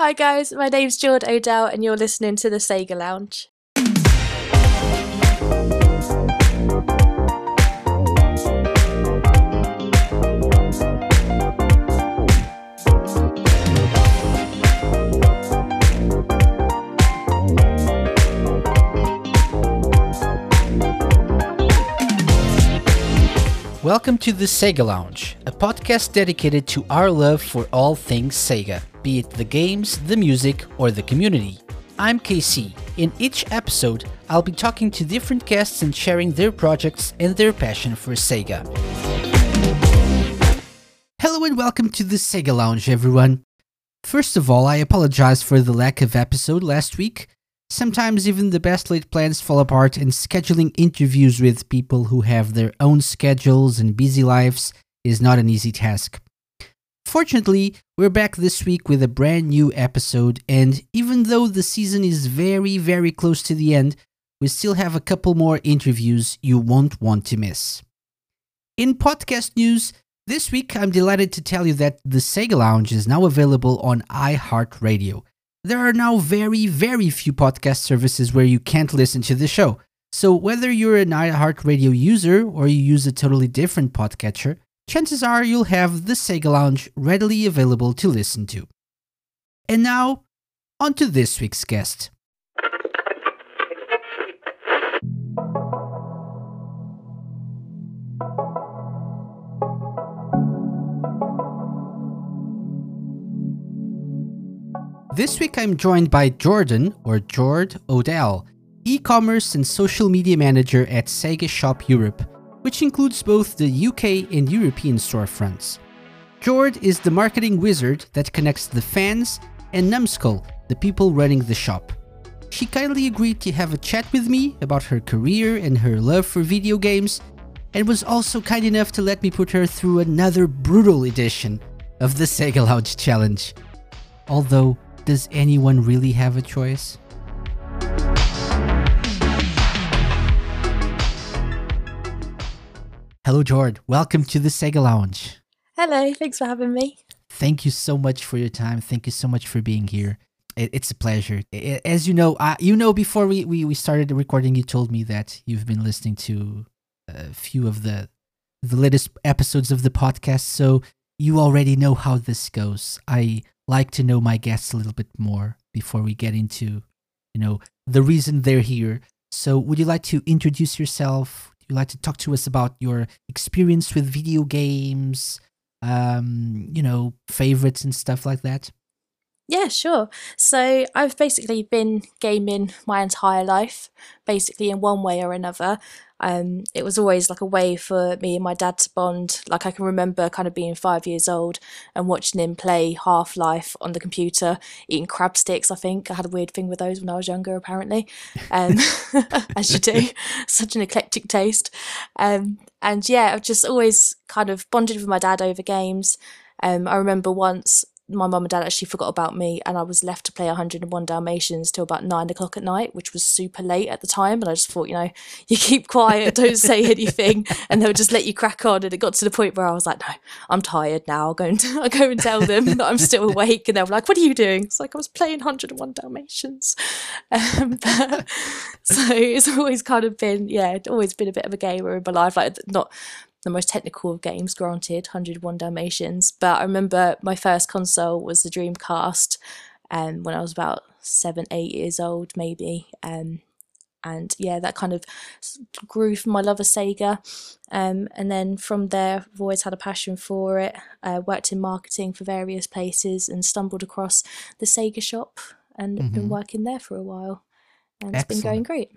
Hi guys, my name's Jord Odell and you're listening to the Sega Lounge. Welcome to the Sega Lounge, a podcast dedicated to our love for all things Sega, be it the games, the music, or the community. I'm KC. In each episode, I'll be talking to different guests and sharing their projects and their passion for Sega. Hello and welcome to the Sega Lounge, everyone. First of all, I apologize for the lack of episode last week. Sometimes even the best laid plans fall apart, and scheduling interviews with people who have their own schedules and busy lives is not an easy task. Fortunately, we're back this week with a brand new episode, and even though the season is very, very close to the end, we still have a couple more interviews you won't want to miss. In podcast news, this week I'm delighted to tell you that the Sega Lounge is now available on iHeartRadio. There are now very, very few podcast services where you can't listen to the show. So, whether you're an iHeartRadio user or you use a totally different podcatcher, chances are you'll have the Sega Lounge readily available to listen to. And now, on to this week's guest. This week I'm joined by Jordan, or Jord Odell, e commerce and social media manager at Sega Shop Europe, which includes both the UK and European storefronts. Jord is the marketing wizard that connects the fans and Numskull, the people running the shop. She kindly agreed to have a chat with me about her career and her love for video games, and was also kind enough to let me put her through another brutal edition of the Sega Lounge Challenge. Although, does anyone really have a choice? Hello, Jord. Welcome to the Sega Lounge. Hello, thanks for having me. Thank you so much for your time. Thank you so much for being here. It, it's a pleasure. I- As you know, uh, you know, before we, we, we started recording, you told me that you've been listening to a few of the the latest episodes of the podcast, so you already know how this goes. I like to know my guests a little bit more before we get into, you know, the reason they're here. So, would you like to introduce yourself? You like to talk to us about your experience with video games? Um, you know, favorites and stuff like that. Yeah, sure. So I've basically been gaming my entire life, basically in one way or another. Um, it was always like a way for me and my dad to bond. Like I can remember kind of being five years old and watching him play Half Life on the computer, eating crab sticks. I think I had a weird thing with those when I was younger, apparently, um, as you do. Such an eclectic taste. Um, and yeah, I've just always kind of bonded with my dad over games. Um, I remember once my mum and dad actually forgot about me and I was left to play 101 Dalmatians till about nine o'clock at night, which was super late at the time. And I just thought, you know, you keep quiet, don't say anything, and they'll just let you crack on. And it got to the point where I was like, no, I'm tired now. I'll go and, I'll go and tell them that I'm still awake. And they were like, what are you doing? It's like, I was playing 101 Dalmatians. Um, but, so it's always kind of been, yeah, it's always been a bit of a gamer in my life. Like, not the most technical of games, granted, 101 Dalmatians. But I remember my first console was the Dreamcast um, when I was about seven, eight years old, maybe. Um, and yeah, that kind of grew from my love of Sega. Um, and then from there, I've always had a passion for it. Uh, worked in marketing for various places and stumbled across the Sega shop and have been working there for a while. And it's been going great.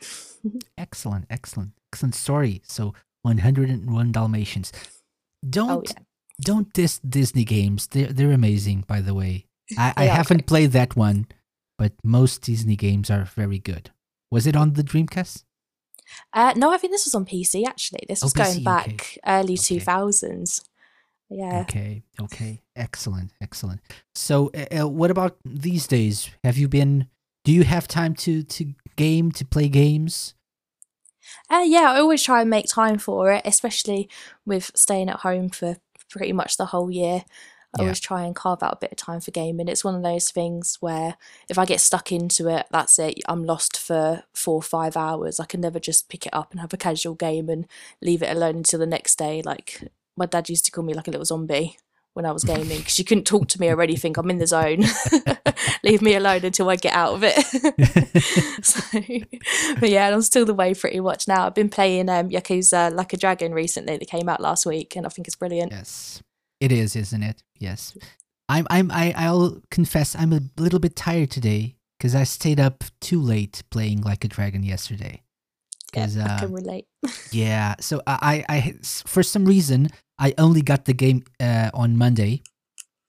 Excellent, excellent, excellent story. So 101 Dalmatians. Don't Oh, yeah. don't diss Disney games. They're they're amazing, by the way. I, I haven't played that one, but most Disney games are very good. Was it on the Dreamcast? Uh, no, I think this was on PC actually. This Oh, was going PC, okay. back early Okay. 2000s. Yeah. Okay, okay, excellent, excellent. So, uh, uh, what about these days? Have you been? Do you have time to to game to play games? Uh, yeah, I always try and make time for it, especially with staying at home for pretty much the whole year. I always try and carve out a bit of time for gaming. It's one of those things where if I get stuck into it, that's it. I'm lost for four or five hours. I can never just pick it up and have a casual game and leave it alone until the next day. Like my dad used to call me like a little zombie when I was gaming because you couldn't talk to me already think I'm in the zone. Leave me alone until I get out of it. so, but yeah, I'm still the way pretty much now. I've been playing um, Yakuza Like a Dragon recently that came out last week and I think it's brilliant. Yes. It is, isn't it? Yes. I'm I'm I, I'll confess I'm a little bit tired today because I stayed up too late playing Like a Dragon yesterday. Yeah, I can uh, relate. yeah, so I, I, for some reason, I only got the game uh, on Monday.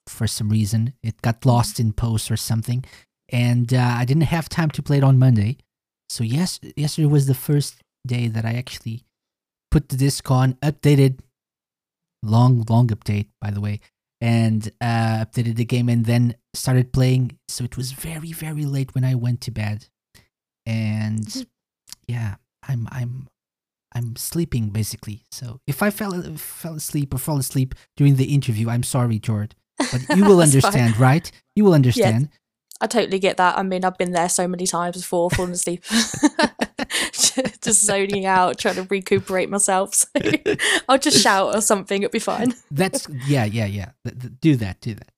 For some reason, it got mm-hmm. lost in post or something, and uh, I didn't have time to play it on Monday. So yes, yesterday was the first day that I actually put the disc on, updated, long long update by the way, and uh, updated the game, and then started playing. So it was very very late when I went to bed, and mm-hmm. yeah, I'm I'm I'm sleeping basically. So if I fell fell asleep or fall asleep during the interview, I'm sorry, Jord. But you will understand, right? You will understand. Yeah, I totally get that. I mean, I've been there so many times before, falling asleep, just zoning out, trying to recuperate myself. So I'll just shout or something; it'll be fine. That's yeah, yeah, yeah. Do that, do that.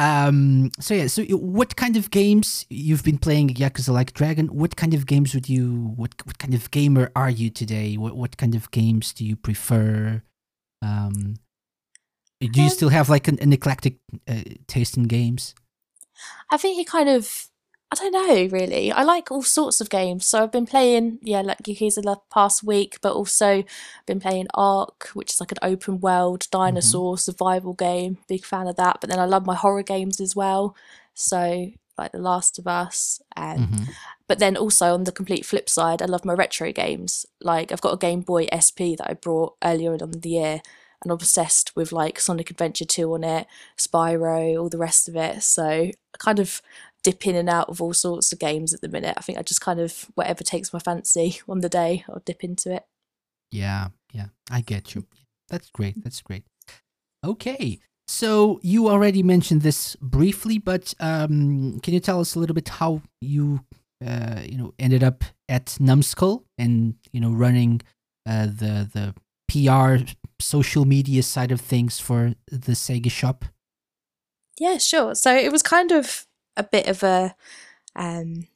Um, so yeah, so what kind of games you've been playing Yakuza Like Dragon? What kind of games would you? What what kind of gamer are you today? What what kind of games do you prefer? Um, do you um, still have like an, an eclectic uh, taste in games? I think it kind of I don't know really. I like all sorts of games. So I've been playing, yeah, like Yakuza the past week, but also been playing Ark, which is like an open world dinosaur mm-hmm. survival game. Big fan of that. But then I love my horror games as well. So like The Last of Us and mm-hmm. but then also on the complete flip side, I love my retro games. Like I've got a Game Boy SP that I brought earlier on the year and obsessed with like Sonic Adventure 2 on it, Spyro, all the rest of it. So I kind of dip in and out of all sorts of games at the minute. I think I just kind of whatever takes my fancy on the day, I'll dip into it. Yeah, yeah, I get you. That's great. That's great. Okay, so you already mentioned this briefly, but um, can you tell us a little bit how you, uh, you know, ended up at Numskull and you know running uh, the the PR social media side of things for the Sega shop? Yeah, sure. So it was kind of a bit of a um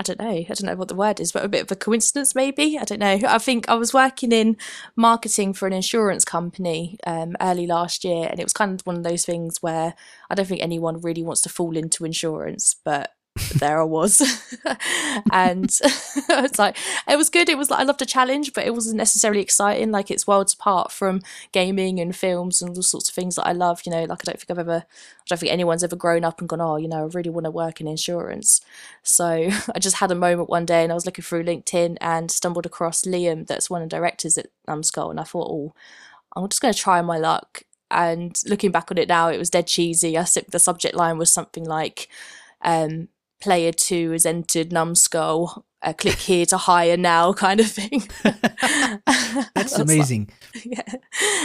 I don't know. I don't know what the word is, but a bit of a coincidence, maybe. I don't know. I think I was working in marketing for an insurance company um, early last year, and it was kind of one of those things where I don't think anyone really wants to fall into insurance, but there I was. and it's like, it was good. It was like, I loved a challenge, but it wasn't necessarily exciting. Like, it's worlds apart from gaming and films and all sorts of things that I love. You know, like, I don't think I've ever, I don't think anyone's ever grown up and gone, oh, you know, I really want to work in insurance. So I just had a moment one day and I was looking through LinkedIn and stumbled across Liam, that's one of the directors at Numskull. And I thought, oh, I'm just going to try my luck. And looking back on it now, it was dead cheesy. I the subject line was something like, um, player two has entered Numskull. Uh, click here to hire now, kind of thing. That's amazing. Like, yeah,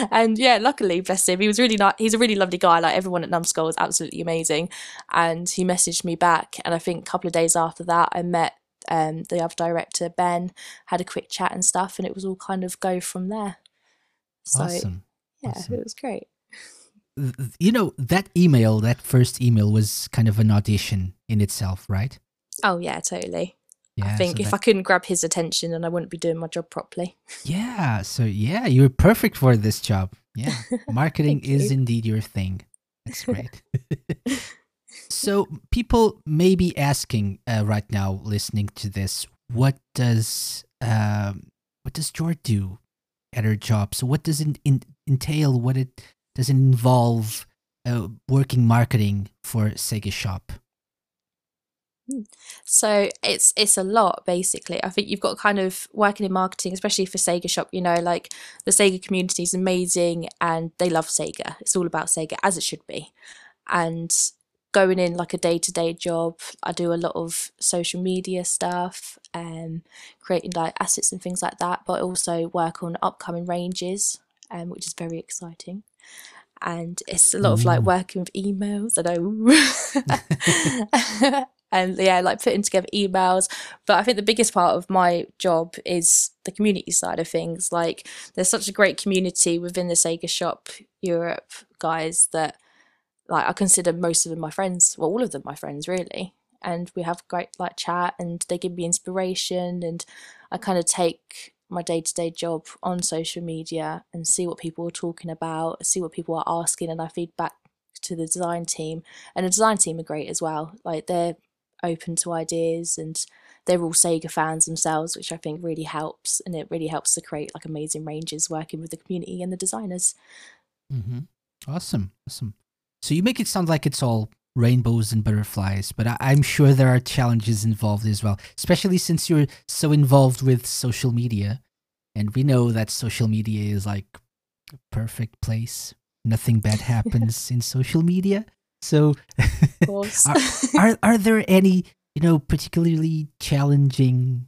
and yeah, luckily, bless him, he was really nice. He's a really lovely guy. Like everyone at Numskull was absolutely amazing, and he messaged me back. And I think a couple of days after that, I met um, the other director Ben, had a quick chat and stuff, and it was all kind of go from there. So awesome. yeah, awesome. it was great you know that email that first email was kind of an audition in itself right oh yeah totally yeah, I think so if that... I couldn't grab his attention, then I wouldn't be doing my job properly. Yeah, so yeah, you're perfect for this job. Yeah, marketing is indeed your thing. That's great. so people may be asking uh, right now, listening to this, what does um, what does Jord do at her job? So what does it in, entail? What it does it involve uh, working marketing for Sega Shop? Hmm. So it's it's a lot basically. I think you've got kind of working in marketing, especially for Sega Shop. You know, like the Sega community is amazing and they love Sega. It's all about Sega as it should be. And going in like a day to day job, I do a lot of social media stuff and creating like assets and things like that. But also work on upcoming ranges, um, which is very exciting and it's a lot of like mm. working with emails. I know. and yeah, like putting together emails. But I think the biggest part of my job is the community side of things. Like, there's such a great community within the Sega Shop Europe guys that, like, I consider most of them my friends. Well, all of them my friends, really. And we have great like chat, and they give me inspiration, and I kind of take my day to day job on social media and see what people are talking about, see what people are asking, and I feed back to the design team. And the design team are great as well. Like they're open to ideas and they're all Sega fans themselves, which I think really helps. And it really helps to create like amazing ranges working with the community and the designers. Mm-hmm. Awesome, awesome. So you make it sound like it's all rainbows and butterflies, but I- I'm sure there are challenges involved as well, especially since you're so involved with social media, and we know that social media is like a perfect place. Nothing bad happens in social media. So, course. are are there any you know particularly challenging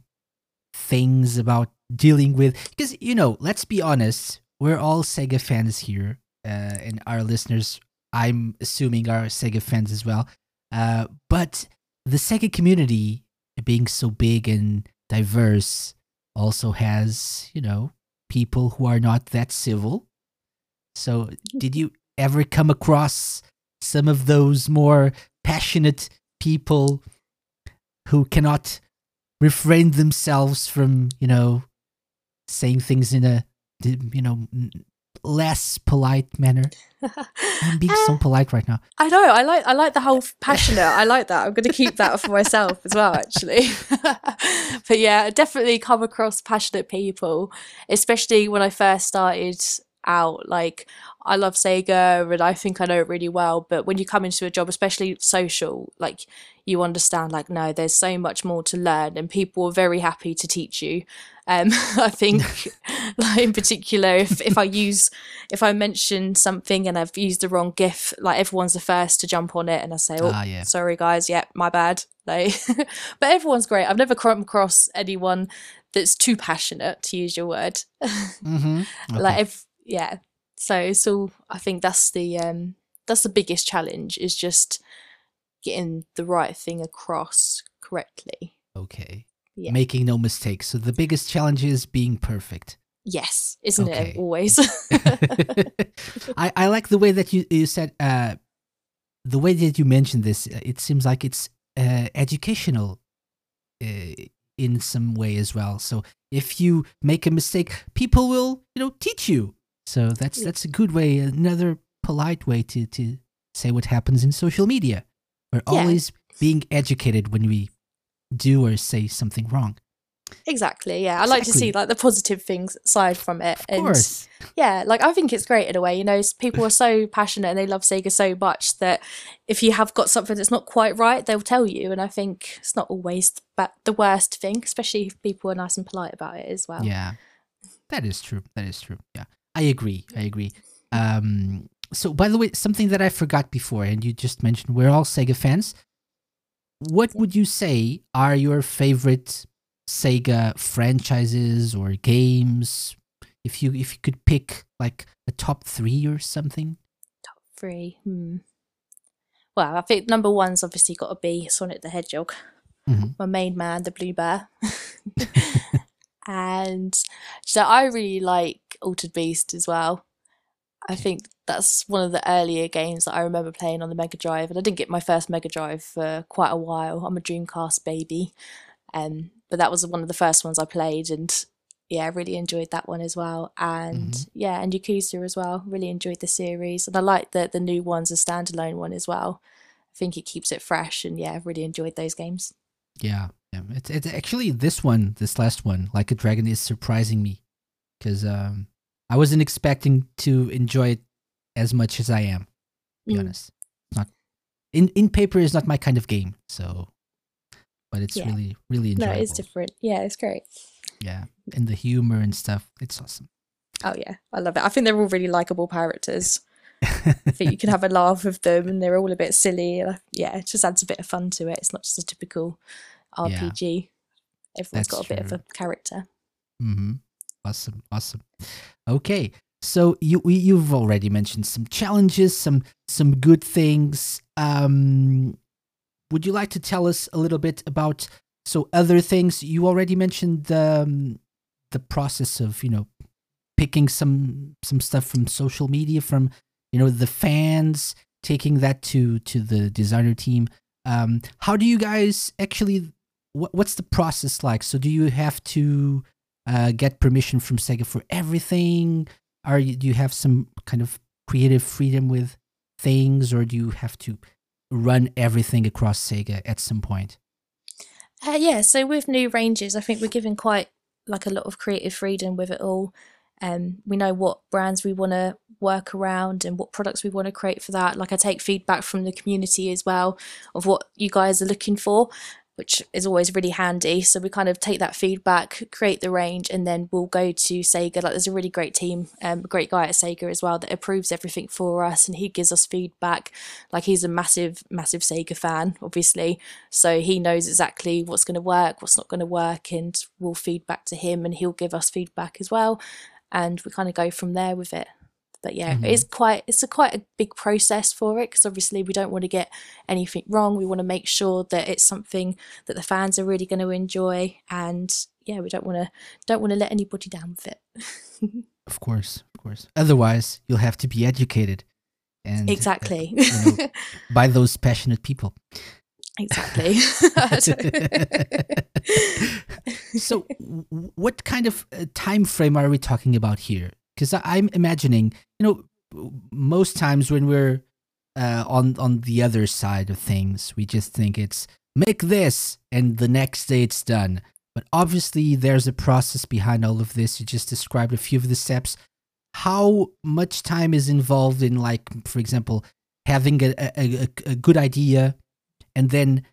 things about dealing with because you know let's be honest we're all sega fans here uh, and our listeners i'm assuming are sega fans as well. Uh, but the sega community being so big and diverse also has you know people who are not that civil. So did you ever come across some of those more passionate people who cannot refrain themselves from, you know, saying things in a, you know, less polite manner. I'm being so uh, polite right now. I know. I like. I like the whole passionate. I like that. I'm going to keep that for myself as well, actually. but yeah, I definitely come across passionate people, especially when I first started out. Like, I love Sega, and I think I know it really well. But when you come into a job, especially social, like you understand, like, no, there's so much more to learn, and people are very happy to teach you. Um, I think, like in particular, if if I use if I mention something and I've used the wrong GIF, like everyone's the first to jump on it and I say, "Oh, Ah, yeah. sorry guys, yeah, my bad." Like, but everyone's great. I've never come across anyone that's too passionate, to use your word. Mm-hmm. Like, if yeah, so all. I think that's the um that's the biggest challenge is just getting the right thing across correctly. okay. Yeah. Making no mistakes. So the biggest challenge is being perfect. Yes, isn't Okay. it always? I, I like the way that you, you said uh, the way that you mentioned this. uh, It seems like it's uh, educational uh, in some way as well. So if you make a mistake, people will you know teach you. So that's that's a good way. Another polite way to to say what happens in social media. We're Yeah. always being educated when we do or say something wrong. exactly. Yeah, I like to see like the positive things side from it. Of and course. yeah, like I think it's great in a way. You know, people are so passionate and they love Sega so much that if you have got something that's not quite right, they'll tell you. And I think it's not always but the worst thing, especially if people are nice and polite about it as well. Yeah, that is true. That is true. Yeah, I agree. I agree. Um, so, by the way, something that I forgot before, and you just mentioned, we're all Sega fans. What would you say are your favorite Sega franchises or games? If you if you could pick like a top three or something. Free. Hmm. Well, I think number one's obviously got to be Sonic the Hedgehog, Mhm. my main man, the blue blur. and so I really like Altered Beast as well. I think that's one of the earlier games that I remember playing on the Mega Drive, and I didn't get my first Mega Drive for quite a while. I'm a Dreamcast baby, um, but that was one of the first ones I played, and yeah, I really enjoyed that one as well. And Mhm. yeah, and Yakuza as well. Really enjoyed the series, and I like that the new one's a standalone one as well. I think it keeps it fresh, and yeah, I've really enjoyed those games. Yeah, yeah. It's it's actually this one, this last one, like a dragon, is surprising me because um, I wasn't expecting to enjoy it as much as I am. To be Mm. honest, not in in paper is not my kind of game. So, but it's Yeah. really really No, enjoyable. it's different. Yeah, it's great. Yeah, and the humor and stuff, it's awesome. Oh yeah, I love it. I think they're all really likable characters. I think you can have a laugh with them, and they're all a bit silly. Yeah, it just adds a bit of fun to it. It's not just a typical RPG. Everyone's That's got a bit of a character. hmm Awesome, awesome. Okay, So you you've already mentioned some challenges, some some good things. Um, would you like to tell us a little bit about so other things? You already mentioned the um, the process of you know picking some some stuff from social media from you know the fans taking that to to the designer team um how do you guys actually what, what's the process like? So do you have to uh, get permission from sega for everything? Are you do you have some kind of creative freedom with things or do you have to run everything across sega at some point? Uh, yeah so with new ranges i think we're given quite like a lot of creative freedom with it all. Um, we know what brands we want to work around and what products we want to create for that. Like I take feedback from the community as well of what you guys are looking for, which is always really handy. So we kind of take that feedback, create the range, and then we'll go to Sega. Like there's a really great team, um, a great guy at Sega as well that approves everything for us, and he gives us feedback. Like he's a massive, massive Sega fan, obviously, so he knows exactly what's going to work, what's not going to work, and we'll feedback to him, and he'll give us feedback as well and we kind of go from there with it but yeah mm-hmm. it's quite it's a quite a big process for it because obviously we don't want to get anything wrong. We want to make sure that it's something that the fans are really going to enjoy and yeah we don't want to don't want to let anybody down with it. Of course of course. Otherwise you'll have to be educated and uh, exactly. uh, you know, by those passionate people. Exactly. So what kind of uh, time frame are we talking about here? Because i'm imagining you know most times when we're uh, on on the other side of things we just think it's make this and the next day it's done. But obviously there's a process behind all of this. You just described a few of the steps. How much time is involved in like for example having a, a, a, good idea and then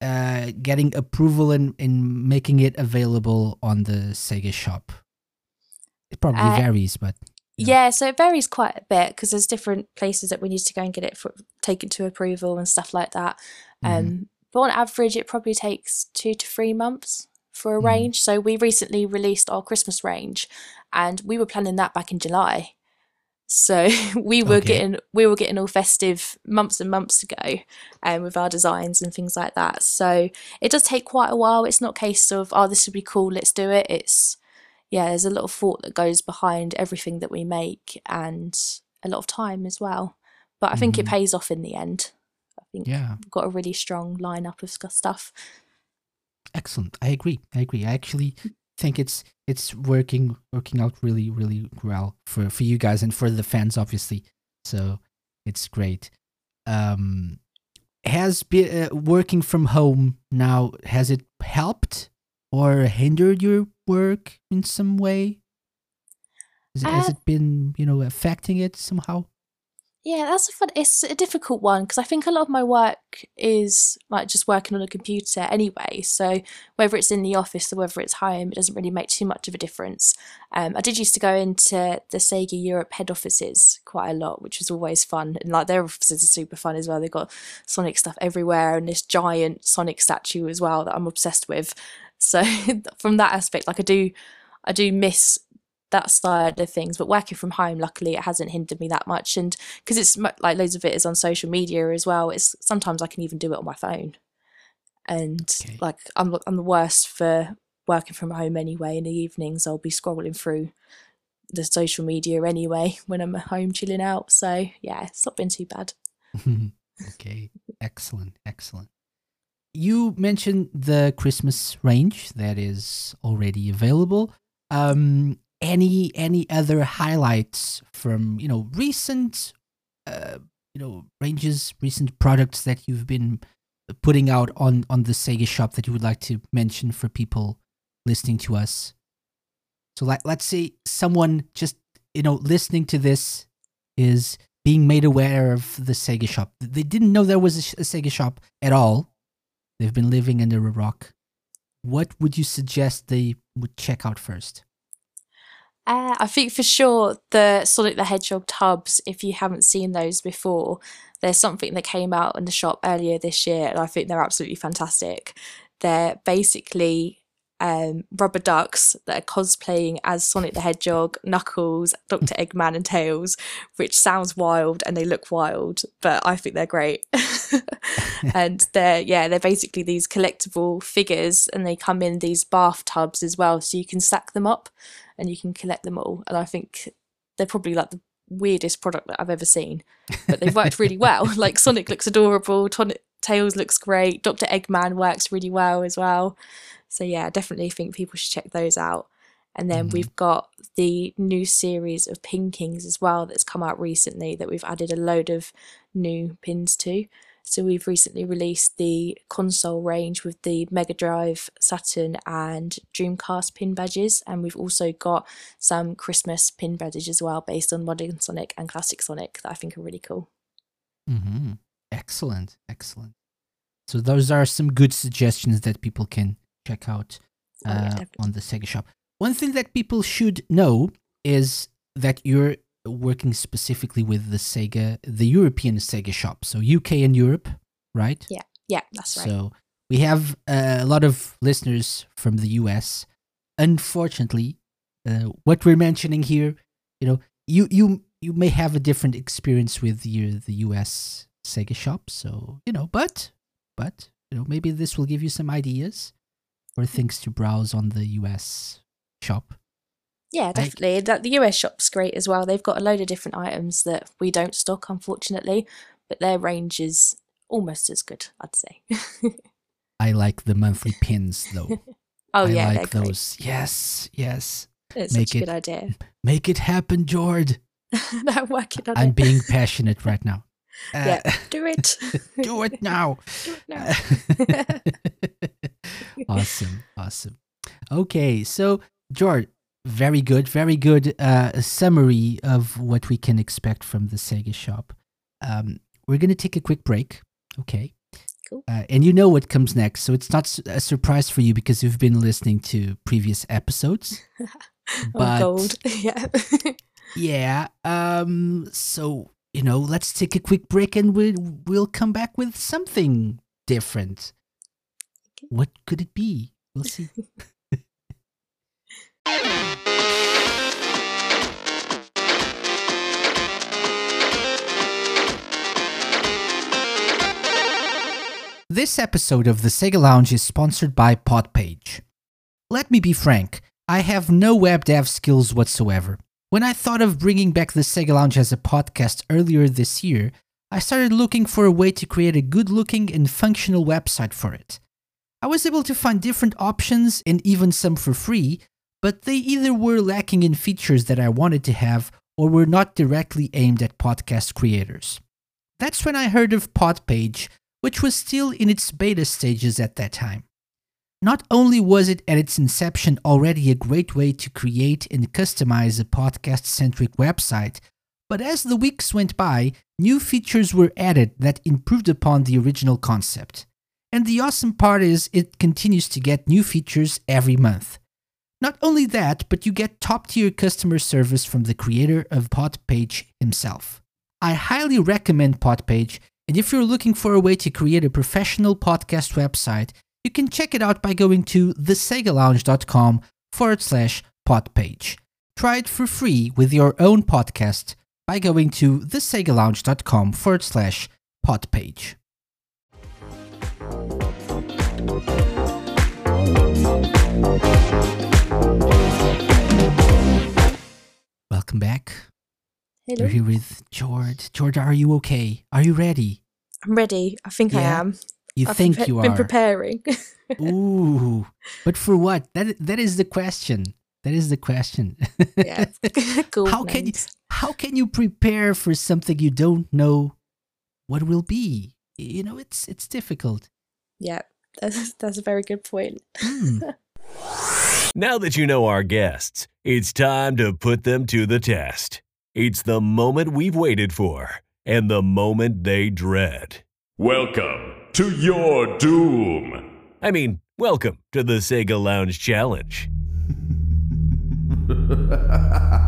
uh, getting approval and, and making it available on the Sega shop? It probably uh, varies, but yeah. yeah. so it varies quite a bit because there's different places that we need to go and get it for, taken to approval and stuff like that. Mm. Um, but on average, it probably takes two to three months for a mm. range. So we recently released our Christmas range, and we were planning that back in July. So we were okay. getting we were getting all festive months and months ago, um, with our designs and things like that. So it does take quite a while. It's not a case of oh this would be cool, let's do it. It's yeah, there's a lot of thought that goes behind everything that we make and a lot of time as well. But I think mm-hmm. it pays off in the end. I think yeah. we've got a really strong lineup of stuff. Excellent. I agree. I agree. I actually think it's it's working working out really really well for for you guys and for the fans obviously so it's great um has been uh, working from home now has it helped or hindered your work in some way has, uh, has it been you know affecting it somehow yeah, that's a fun. It's a difficult one because I think a lot of my work is like just working on a computer anyway. So whether it's in the office or whether it's home, it doesn't really make too much of a difference. Um, I did used to go into the Sega Europe head offices quite a lot, which was always fun. And like their offices are super fun as well. They've got Sonic stuff everywhere and this giant Sonic statue as well that I'm obsessed with. So from that aspect, like I do, I do miss that side of things but working from home luckily it hasn't hindered me that much. And because it's like loads of it is on social media as well it's sometimes i can even do it on my phone. And okay. like I'm, I'm the worst for working from home anyway in the evenings. I'll be scrolling through the social media anyway when i'm at home chilling out. So yeah it's not been too bad. Okay. Excellent excellent you mentioned the christmas range that is already available. Um any any other highlights from you know recent uh, you know ranges recent products that you've been putting out on on the Sega shop that you would like to mention for people listening to us? So like let's say someone just you know listening to this is being made aware of the Sega shop. They didn't know there was a, a Sega shop at all they've been living under a rock what would you suggest they would check out first uh, I think for sure the Sonic the Hedgehog Tubbz, if you haven't seen those before, there's something that came out in the shop earlier this year, and I think they're absolutely fantastic. They're basically um, rubber ducks that are cosplaying as Sonic the Hedgehog, Knuckles, Dr. Eggman, and Tails, which sounds wild and they look wild, but I think they're great. and they're, yeah, they're basically these collectible figures and they come in these bathtubs as well. So you can stack them up and you can collect them all. And I think they're probably like the weirdest product that I've ever seen, but they've worked really well. Like Sonic looks adorable, Ton- Tails looks great, Dr. Eggman works really well as well. So yeah, I definitely think people should check those out. And then Mhm. we've got the new series of Pin Kings as well that's come out recently that we've added a load of new pins to. So we've recently released the console range with the Mega Drive, Saturn, and Dreamcast pin badges, and we've also got some Christmas pin badges as well, based on Modern Sonic and Classic Sonic that I think are really cool. hmm Excellent, excellent. So those are some good suggestions that people can check out Oh, uh, definitely. on the Sega Shop. One thing that people should know is that you're working specifically with the Sega, the European Sega Shop, so UK and Europe, right? Yeah, yeah, that's right. So we have uh, a lot of listeners from the US. Unfortunately, uh, what we're mentioning here, you know, you you you may have a different experience with your the US Sega shop. So you know, but but you know, maybe this will give you some ideas or things to browse on the US shop. Yeah, definitely. That the US shop's great as well. They've got a load of different items that we don't stock, unfortunately, but their range is almost as good, I'd say. I like the monthly pins though. oh yeah. I yeah, like they're great. those. Yes, yes. It's Make such a it- good idea. Make it happen, Jord. I'm working on I'm it. being passionate right now. Uh, Yeah, do it. do it now. do it now. awesome, awesome. Okay, so George, very good, very good uh, summary of what we can expect from the Sega shop. Um, we're gonna take a quick break, okay? Cool. Uh, and you know what comes next, so it's not a surprise for you because you've been listening to previous episodes. oh, gold. Yeah. Yeah. Um. So you know, let's take a quick break, and we'll we'll come back with something different. What could it be? We'll see. This episode of the Sega Lounge is sponsored by Podpage. Let me be frank, I have no web dev skills whatsoever. When I thought of bringing back the Sega Lounge as a podcast earlier this year, I started looking for a way to create a good looking and functional website for it. I was able to find different options and even some for free, but they either were lacking in features that I wanted to have or were not directly aimed at podcast creators. That's when I heard of Podpage, which was still in its beta stages at that time. Not only was it at its inception already a great way to create and customize a podcast centric website, but as the weeks went by, new features were added that improved upon the original concept. And the awesome part is it continues to get new features every month. Not only that, but you get top tier customer service from the creator of Podpage himself. I highly recommend Podpage, and if you're looking for a way to create a professional podcast website, you can check it out by going to thesegalounge.com forward slash podpage. Try it for free with your own podcast by going to thesegalounge.com forward slash podpage. Welcome back. Hello. We're here with George. George, are you okay? Are you ready? I'm ready. I think I am. You I've think prepa- you been are. preparing. Ooh, but for what? That that is the question. That is the question. yeah. cool. How can you how can you prepare for something you don't know what will be? You know, it's it's difficult. Yeah, that's, that's a very good point. Hmm. Now that you know our guests, it's time to put them to the test. It's the moment we've waited for and the moment they dread. Welcome to your doom. I mean, welcome to the Sega Lounge Challenge.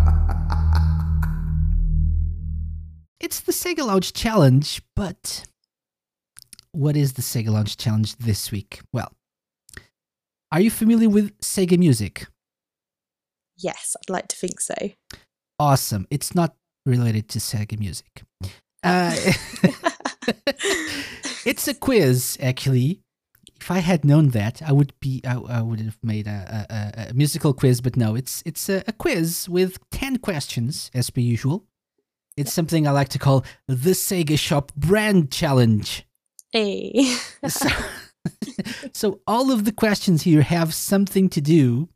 It's the Sega Lounge Challenge, but what is the Sega Lounge Challenge this week? Well, Are you familiar with Sega Music? Yes, I'd like to think so. Awesome. It's not related to Sega Music. Uh, it's a quiz, actually. If I had known that, I would be. I, I would have made a, a, a musical quiz, but no, it's it's a, a quiz with ten questions, as per usual. It's something I like to call the Sega Shop Brand Challenge. Hey. so, so all of the questions here have something to do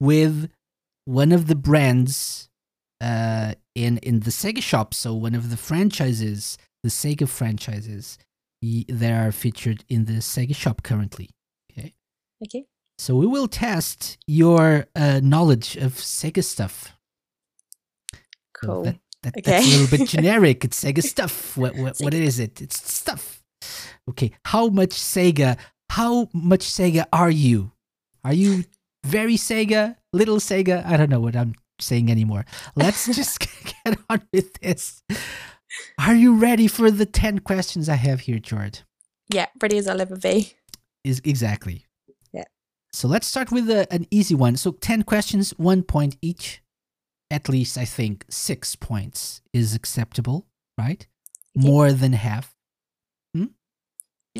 with one of the brands uh, in in the Sega shop. So one of the franchises, the Sega franchises, y- that are featured in the Sega shop currently. Okay, okay. so we will test your uh, knowledge of Sega stuff. So Cool. that, that, Okay. That's a little bit generic. It's Sega stuff. What, what, what Sega is it? It's stuff. Okay. How much Sega? How much Sega are you? Are you very Sega? Little Sega? I don't know what I'm saying anymore. Let's just get on with this. Are you ready for the 10 questions I have here, George? Yeah, ready as I'll ever be. Is exactly. Yeah. So let's start with a, an easy one. So 10 questions, one point each. At least I think six points is acceptable, right? Okay. More than half.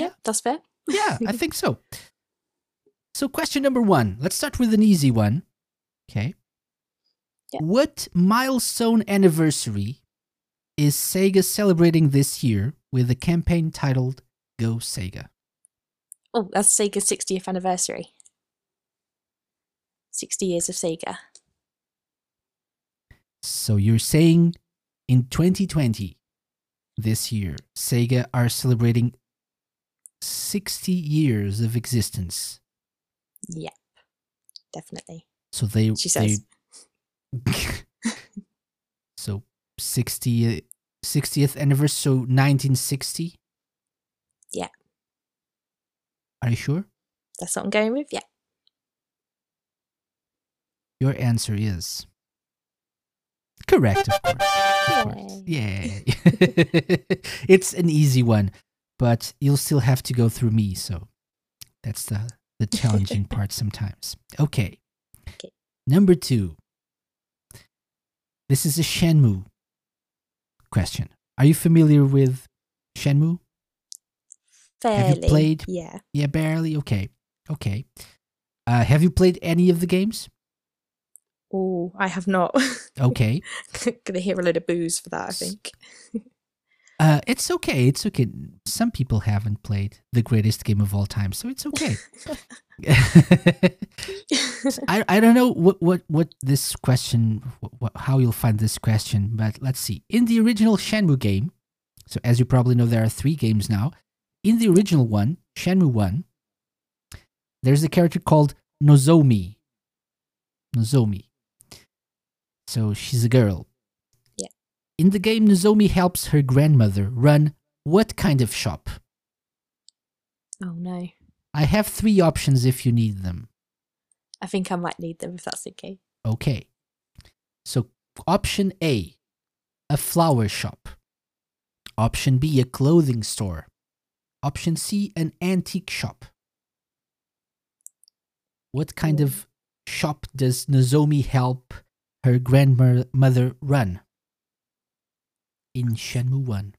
Yeah, that's fair. Yeah, I think so. So, question number one. Let's start with an easy one. Okay. Yeah. What milestone anniversary is Sega celebrating this year with a campaign titled Go Sega? Oh, that's Sega's 60th anniversary. 60 years of Sega. So, you're saying in 2020, this year, Sega are celebrating 60 years of existence. Yep, definitely. So, they. She they- says. so 60 60th anniversary so 1960 Yeah. are you sure That's what I'm going with. Yeah. your answer is correct of course, of course. yeah it's an easy one but you'll still have to go through me so that's the the challenging part sometimes okay Okay. number two this is a shenmue question are you familiar with shenmue Fairly. played? Yeah. Yeah, barely. Okay. Okay. Uh, have you played any of the games? Oh, I have not. Okay. Gonna hear a load of boos for that, I think. Uh, it's okay. It's okay. Some people haven't played the greatest game of all time, so it's okay. I, I don't know what, what, what this question, what, how you'll find this question, but let's see. In the original Shenmue game, so as you probably know, there are three games now. In the original one, Shenmue 1, there's a character called Nozomi. Nozomi. So she's a girl. In the game, Nozomi helps her grandmother run what kind of shop? oh no. I have three options if you need them. I think I might need them if that's okay. Okay. So, option A, a flower shop. Option B, a clothing store. Option C, an antique shop. What kind of shop does Nozomi help her grandmother run in Shenmue 1?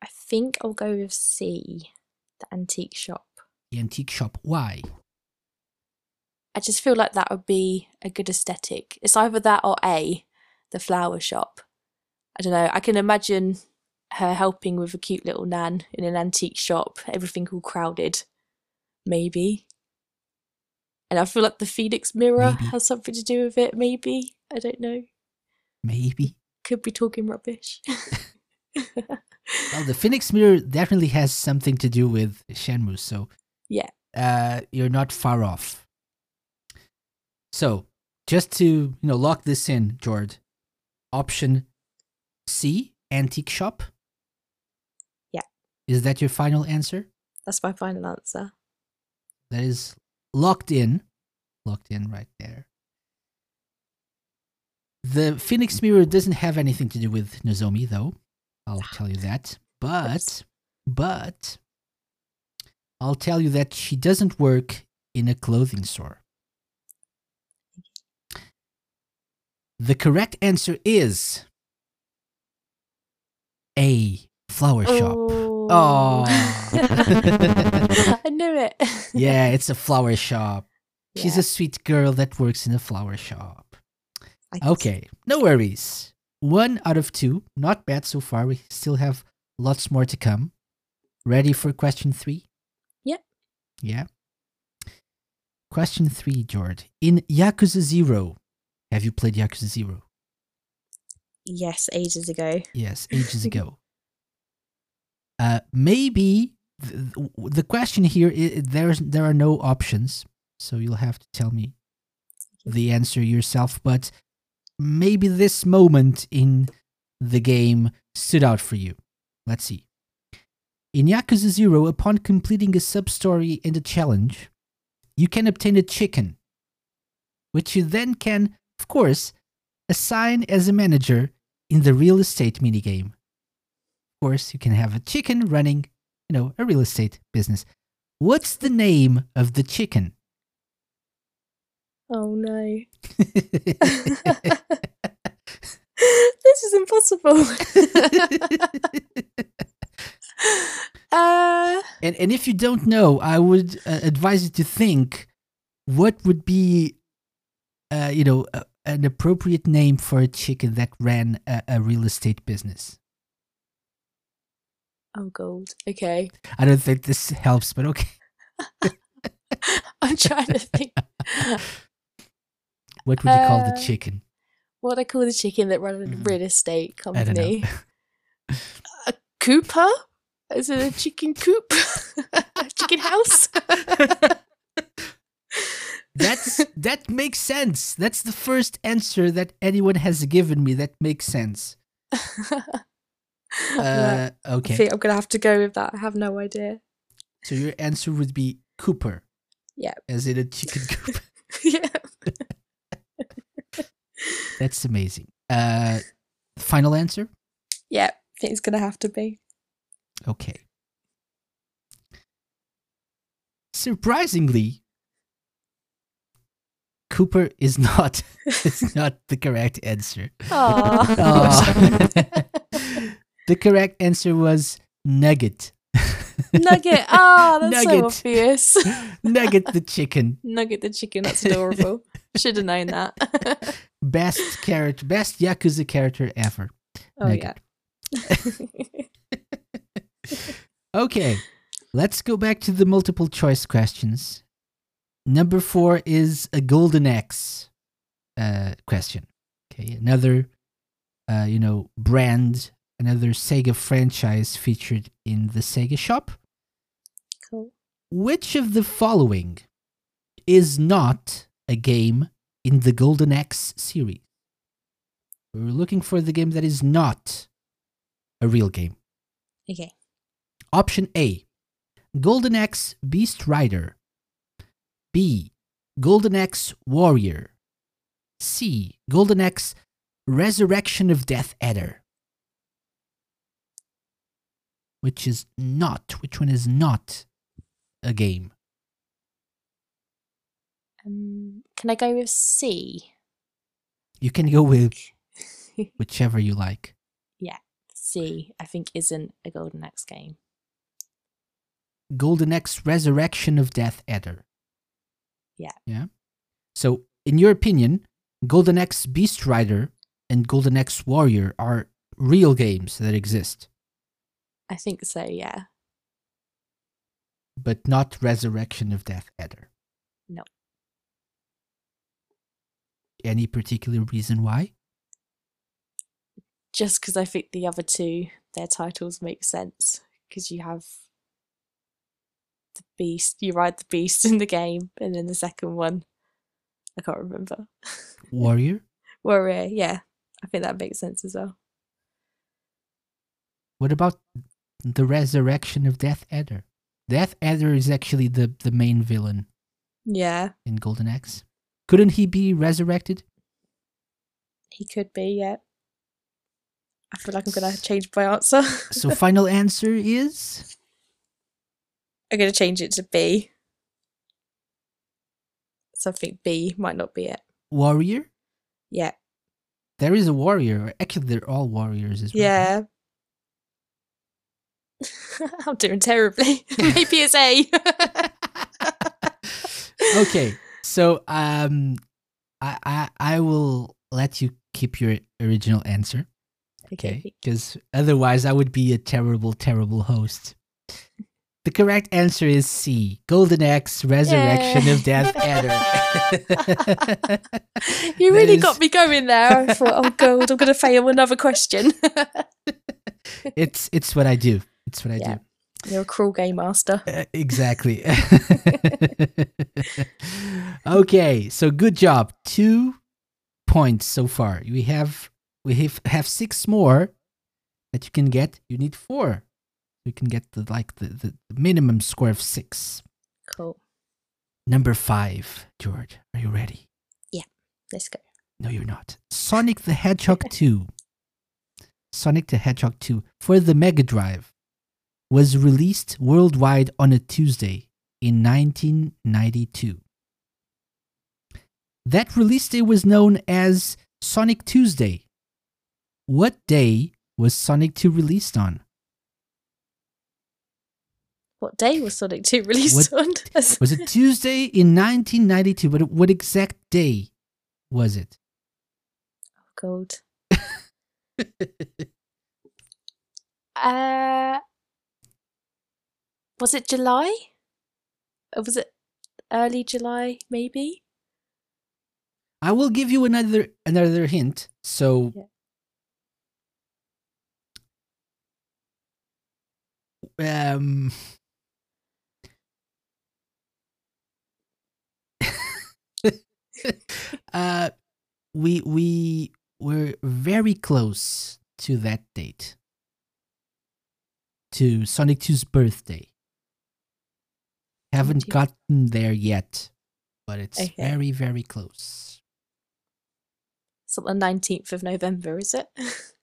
I think I'll go with C, the antique shop. The antique shop. Why? I just feel like that would be a good aesthetic. It's either that or A, the flower shop. I don't know. I can imagine her helping with a cute little nan in an antique shop, everything all crowded. Maybe. And I feel like the Phoenix Mirror Maybe. has something to do with it, maybe. I don't know. Maybe. Could be talking rubbish. Well, the Phoenix Mirror definitely has something to do with Shenmue, so Yeah. uh, you're not far off. So, just to you know, lock this in, George. Option C, antique shop. Yeah. Is that your final answer? That's my final answer. That is locked in. Locked in right there. The Phoenix Mirror doesn't have anything to do with Nozomi, though. I'll tell you that. But, but, I'll tell you that she doesn't work in a clothing store? The correct answer is A. Flower shop. Oh. I knew it. Yeah, it's a flower shop. She's Yeah, a sweet girl that works in a flower shop. Okay, no worries. One out of two. Not bad so far. We still have lots more to come. Ready for question three? Yep. Yeah. Question three, Jord. In Yakuza Zero, have you played Yakuza Zero? Yes, ages ago. Yes, ages ago. Uh, maybe the, the question here is there's there are no options, so you'll have to tell me the answer yourself. But maybe this moment in the game stood out for you. Let's see. In Yakuza Zero, upon completing a sub story and a challenge, you can obtain a chicken, which you then can, of course, assign as a manager in the real estate minigame. Of course, you can have a chicken running, you know, a real estate business. What's the name of the chicken? Oh no. this is impossible. uh, and and if you don't know, I would uh, advise you to think what would be, uh, you know, a, an appropriate name for a chicken that ran a, a real estate business. oh, gold. Okay. I don't think this helps, but okay. I'm trying to think. What would you call the Uh, chicken? What I call the chicken that run a Mhm. real estate I company. A cooper? Is it a chicken coop? a chicken house? That's that makes sense. That's the first answer that anyone has given me that makes sense. Uh, I okay. think I'm gonna have to go with that. I have no idea. So your answer would be Cooper. Yeah. As in a chicken coop. yeah. That's amazing. Uh final answer? Yeah. It's gonna have to be. Okay. Surprisingly, Cooper is not is not the correct answer. The correct answer was Nugget. Nugget. Ah, that's Nugget. so obvious. Nugget the chicken. Nugget the chicken. That's adorable. Should have known that. Best character, best Yakuza character ever. oh Nugget. yeah. Okay, let's go back to the multiple choice questions. Number four is a Golden Axe uh, question. Okay, another, uh, you know, brand, another Sega franchise featured in the Sega shop. Cool. Which of the following is not a game in the Golden Axe series? We're looking for the game that is not a real game. Okay. Option A Golden Axe Beast Rider. B. Golden Axe Warrior. C. Golden Axe Resurrection of Death Adder. Which is not, which one is not a game? Um, can I go with C? You can go with whichever you like. Yeah, C, I think, isn't a Golden Axe game. Golden Axe Resurrection of Death Adder. Yeah. Yeah. So, in your opinion, Golden Axe Beast Rider and Golden Axe Warrior are real games that exist, I think so, yeah. but not Resurrection of Death Adder. No. Any particular reason why? Just because I think the other two, their titles make sense. Because you have the beast, you ride the beast in the game, and then the second one, I can't remember. Warrior? Warrior, yeah. I think that makes sense as well. What about the Resurrection of Death Adder? Death Adder is actually the, the main villain Yeah, in Golden Axe. Couldn't he be resurrected? he could be, yeah. I feel like I'm going to change my answer. So, final answer is. I'm going to change it to B. So I think B might not be it. Warrior? Yeah. There is a warrior. Actually, they're all warriors as well. Yeah. I'm doing terribly. Maybe it's A. okay, so um, I, I I will let you keep your original answer. Okay, because otherwise I would be a terrible, terrible host. The correct answer is C. Golden Axe Resurrection of Death Adder. you really is- got me going there. I thought, oh god, I'm going to fail another question. it's it's what I do. It's what I Yeah. do. You're a cruel game master. Uh, exactly. okay, so good job. Two points so far. We have we have, have six more that you can get. You need four. You can get the like the, the, the minimum score of six. Cool. Number five, Jord. Are you ready? Yeah, let's go. No, you're not. Sonic the Hedgehog 2. Sonic the Hedgehog 2 for the Mega Drive was released worldwide on a Tuesday in 1992. That release day was known as Sonic Tuesday. What day was Sonic 2 released on? What day was Sonic 2 released on? Was it Tuesday in 1992? But what exact day was it? Oh, God. Uh, was it July? Or was it early July, maybe? I will give you another another hint. So um uh we we were very close to that date. To Sonic 2's birthday. Haven't gotten there yet, but it's Okay. very very close. It's not the 19th of November, is it?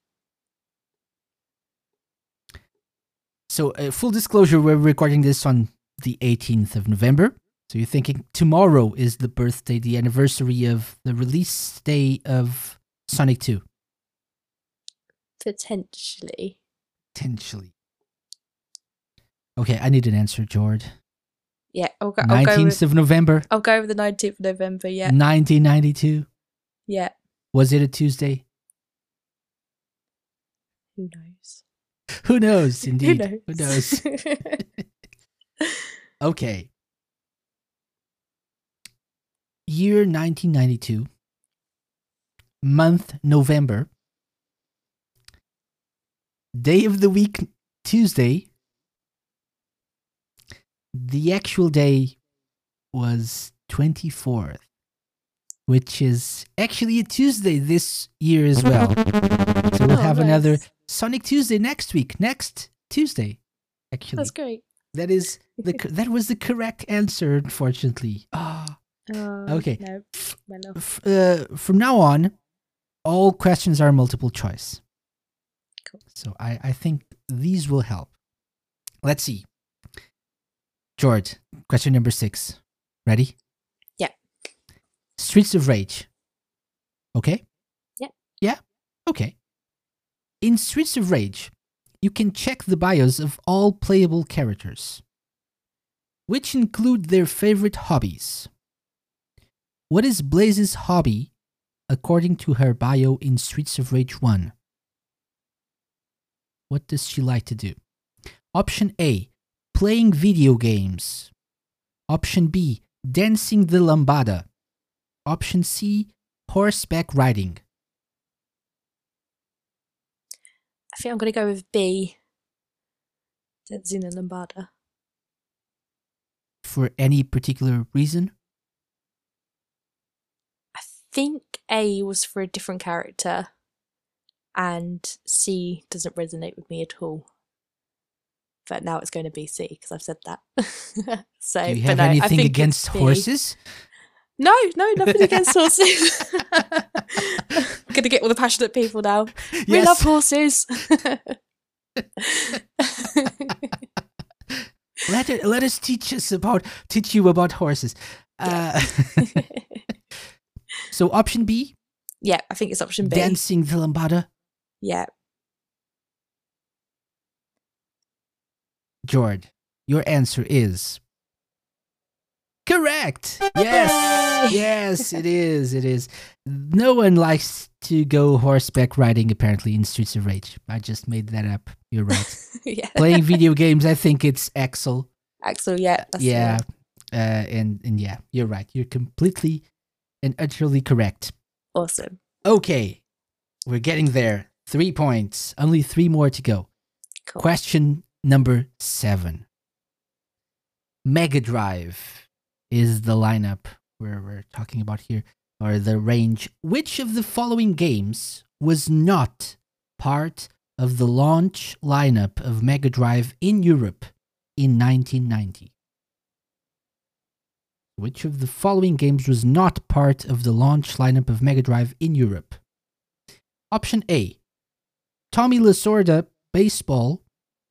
So, uh, full disclosure, we're recording this on the 18th of November. So, you're thinking tomorrow is the birthday, the anniversary of the release day of Sonic 2. Potentially. Potentially. Okay, I need an answer, Jord. Yeah, I'll go, I'll go 19th with, of November, I'll go with the 19th of November, yeah. 1992. Yeah. Was it a Tuesday? Who knows? Who knows, indeed. Who Who knows? knows? Okay. Year 1992. Month November. Day of the week Tuesday. The actual day was 24th, which is actually a Tuesday this year as well. So we'll Oh, have another. Sonic Tuesday next week, next Tuesday. Actually, That's great. that is the that was the correct answer. Unfortunately, ah, Oh, Okay. No, well, no. Uh, from now on, all questions are multiple choice. Cool. So I I think these will help. Let's see, Jord. Question number six. Ready? Yeah. Streets of Rage. Okay. Yeah. Yeah. Okay. In Streets of Rage, you can check the bios of all playable characters, which include their favorite hobbies. What is Blaze's hobby according to her bio in Streets of Rage 1? What does she like to do? Option A playing video games. Option B dancing the lambada. Option C horseback riding. I think I'm going to go with B. Zena lambada. For any particular reason? I think A was for a different character, and C doesn't resonate with me at all. But now it's going to be C because I've said that. so, Do you but have no, I anything think against horses? No, no, nothing against horses. I'm going to get all the passionate people now. We love horses. let it, let us teach us about teach you about horses. Uh, so option B, yeah, I think it's option B. dancing the lambada. Yeah. Jord, your answer is correct. Yes, yes, it is. It is. No one likes to go horseback riding. Apparently, in Streets of Rage. I just made that up. You're right. yeah. Playing video games, I think it's Axel. Axel, yeah. That's yeah, uh, and and yeah, you're right. You're completely and utterly correct. Awesome. Okay, we're getting there. Three points. Only three more to go. Cool. Question number seven. Mega Drive is the lineup where we're talking about here, or the range. Which of the following games was not part of the launch lineup of Mega Drive in Europe in 1990? Which of the following games was not part of the launch lineup of Mega Drive in Europe? Option A Tommy Lasorda Baseball,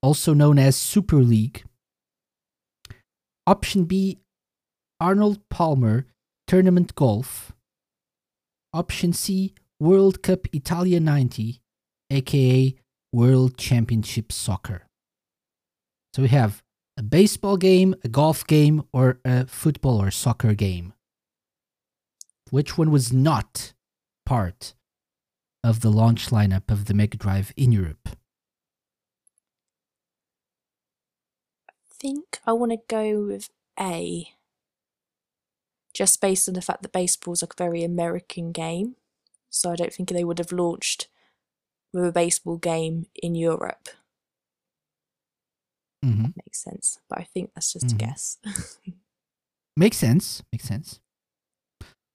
also known as Super League. Option B Arnold Palmer Tournament Golf. Option C World Cup Italia 90, aka World Championship Soccer. So we have a baseball game, a golf game, or a football or soccer game. Which one was not part of the launch lineup of the Mega Drive in Europe? Think I want to go with A. Just based on the fact that baseball's a very American game. So I don't think they would have launched with a baseball game in Europe. hmm Makes sense. But I think that's just Mhm. a guess. Makes sense. Makes sense.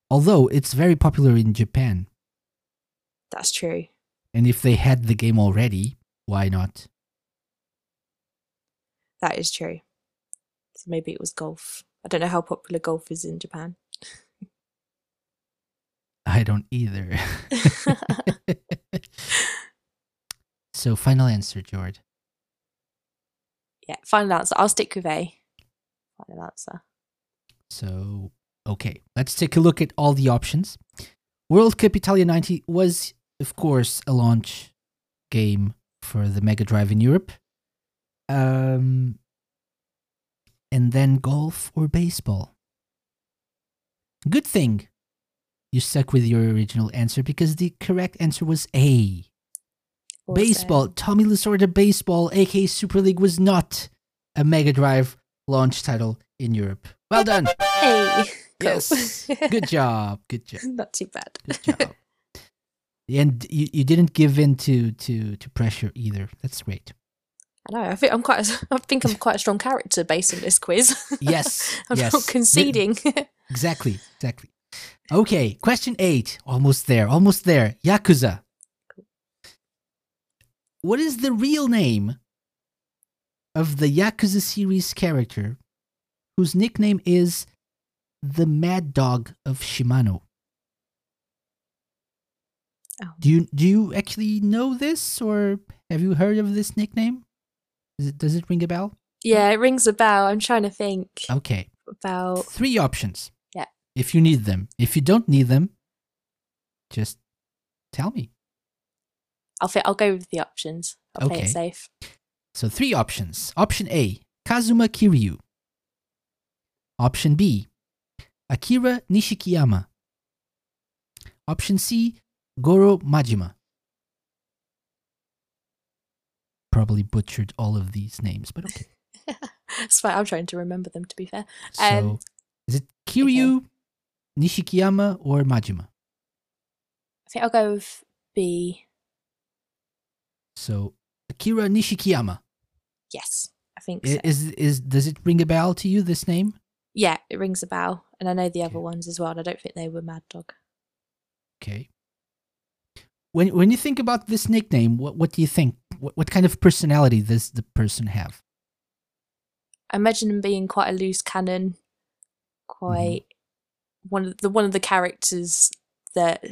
Although it's very popular in Japan, that's true. and if they had the game already, why not? That is true. So maybe it was golf. I don't know how popular golf is in Japan. I don't either. so, final answer, Jord. yeah, final answer. I'll stick with A. Final answer. So, okay, let's take a look at all the options. World Cup Italia 90 was, of course, a launch game for the Mega Drive in Europe. Um, and then golf or baseball. Good thing you stuck with your original answer because the correct answer was A. Baseball. Tommy Lasorda Baseball, aka Super League, was not a Mega Drive launch title in Europe. Well done. Hey. Yes. Good job. Good job. Not too bad. Good job. and you, you didn't give in to, to, to pressure either. That's great. I know. I think I'm quite. A, I think I'm quite a strong character based on this quiz. Yes. I'm yes. not conceding. Exactly. Exactly. Okay. Question eight. Almost there. Almost there. Yakuza. What is the real name of the Yakuza series character whose nickname is the Mad Dog of Shimano? Oh. Do you do you actually know this, or have you heard of this nickname? Does it, does it ring a bell? yeah, it rings a bell. I'm trying to think Okay. about. Three options. Yeah. If you need them. If you don't need them, just tell me. I'll fit. I'll go with the options. I'll play Okay. it safe. So three options. Option A, Kazuma Kiryu. Option B, Akira Nishikiyama. Option C, Goro Majima. Probably butchered all of these names, but okay. That's fine. I'm trying to remember them. To be fair. So Um, is it Kiryu, Nishikiyama, or Majima? I think I'll go with B. So Akira Nishikiyama. Yes, I think I- so. Is is does it ring a bell to you? This name? yeah, it rings a bell, and I know the other ones as well. And I don't think they were Mad Dog. Okay. When when you think about this nickname, what what do you think? What what kind of personality does the person have? I imagine him being quite a loose cannon, quite one of the one of the characters that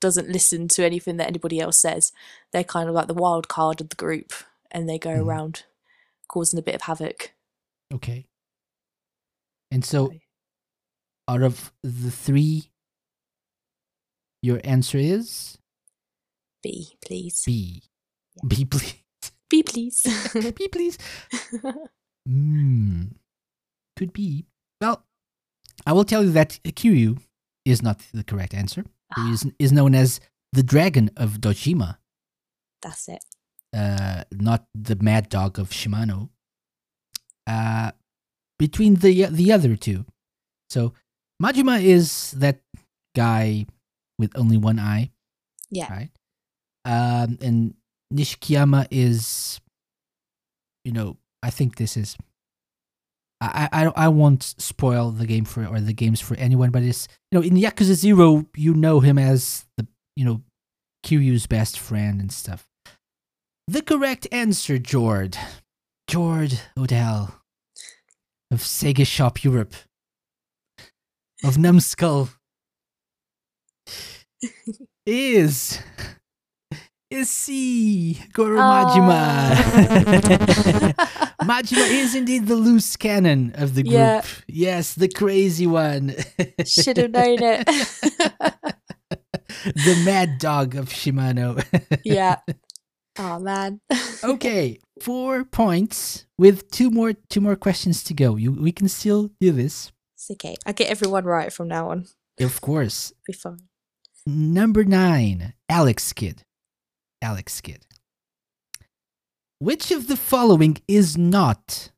doesn't listen to anything that anybody else says. They're kind of like the wild card of the group, and they go Mhm. around causing a bit of havoc. Okay. And so, out of the three, your answer is B, please. B. B, please. B, please. B, please. Hmm. Could be. Well, I will tell you that Kiryu is not the correct answer. He is, is known as the Dragon of Dojima, That's it. uh, not the Mad Dog of Shimano. Uh, between the the other two, so Majima is that guy with only one eye, Yeah. right? Um, and Nishikiyama is, you know, I think this is. I, I I won't spoil the game for or the games for anyone, but it's you know in Yakuza Zero you know him as the you know Kiryu's best friend and stuff. The correct answer, Jord, Jord Odell of Sega Shop Europe of Numskull is is C Goro Majima. Majima is indeed the loose cannon of the group. Yeah. Yes, the crazy one. Should have known it. the mad dog of Shimano. yeah. Oh man. okay, four points with two more two more questions to go. You we can still do this. It's okay. I get everyone right from now on. Of course. Be fine. Number nine, Alex Kidd. Alex Kidd. Which of the following is not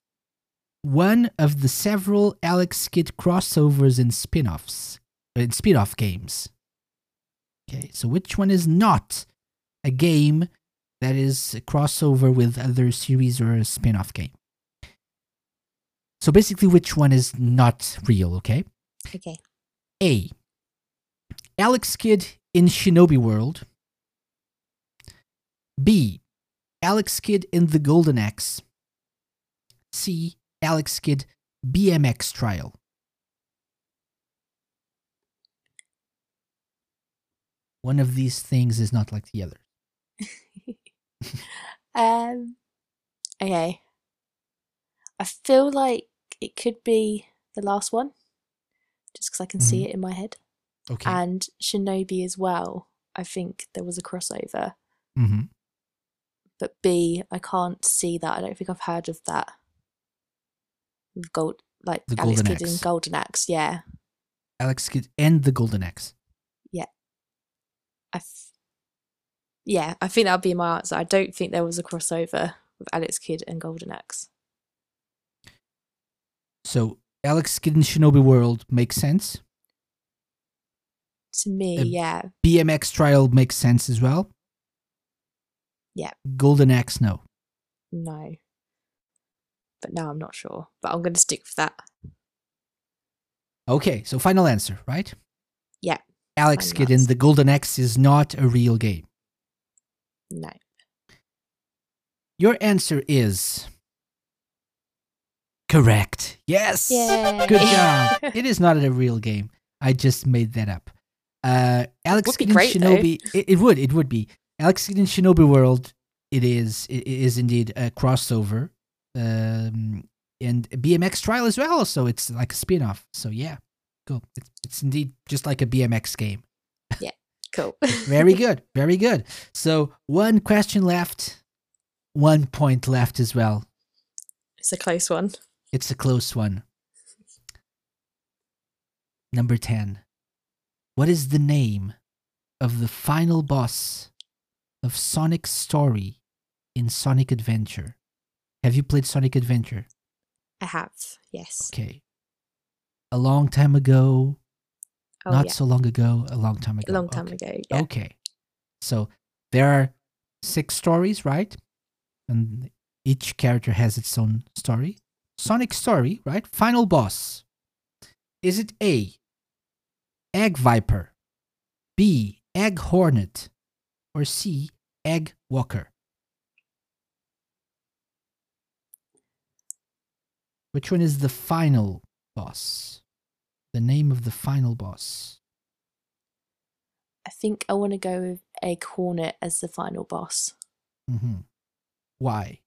one of the several Alex Kidd crossovers and spin-offs in spin-off games? Okay, so which one is not a game that is a crossover with other series or a spin-off game? So basically, which one is not real? Okay. Okay. A. Alex Kidd in Shinobi World. B. Alex Kidd in the Golden Axe. C. Alex Kidd BMX Trial. One of these things is not like the other. Um. Okay. I feel like it could be the last one, just because I can see Mhm. it in my head, Okay. and Shinobi as well. I think there was a crossover, hmm but B, I can't see that. I don't think I've heard of that. Gold, like The Alex Golden Kidd Axe. Golden Axe. Yeah. Alex Kidd and the Golden Axe. Yeah. I f- yeah, I think that would be my answer. I don't think there was a crossover with Alex Kidd and Golden Axe. So Alex Kidd in Shinobi World makes sense. To me, Uh, yeah, BMX Trial makes sense as well. Yeah. Golden Axe, no. no. But now I'm not sure. But I'm going to stick with that. Okay, so final answer, right? Yeah, Alex final Kidd in answer. the Golden Axe is not a real game. No. Your answer is correct. Yes. Yay. Good job. it is not a real game. I just made that up. Uh, Alex Would be Kidd in great, though. Shinobi. It, it would. It would be. Alex Kidd in Shinobi World. It is. It is indeed a crossover. Um, and BMX Trial as well. So it's like a spin off. So yeah, cool. It's, it's indeed just like a BMX game. Yeah, cool. Very good. Very good. So one question left, one point left as well. it's a close one. It's a close one. Number 10. What is the name of the final boss of Sonic's story in Sonic Adventure? Have you played Sonic Adventure? I have. Yes. Okay. A long time ago, Oh, not yeah. so long ago, a long time ago. A long time Okay. ago. Yeah. Okay. So there are six stories, right? And each character has its own story. Sonic story, right? Final boss. Is it A, Egg Viper, B, Egg Hornet, or C, Egg Walker? Which one is the final boss? The name of the final boss. I think I want to go with Egg Hornet as the final boss. Mm-hmm. Why?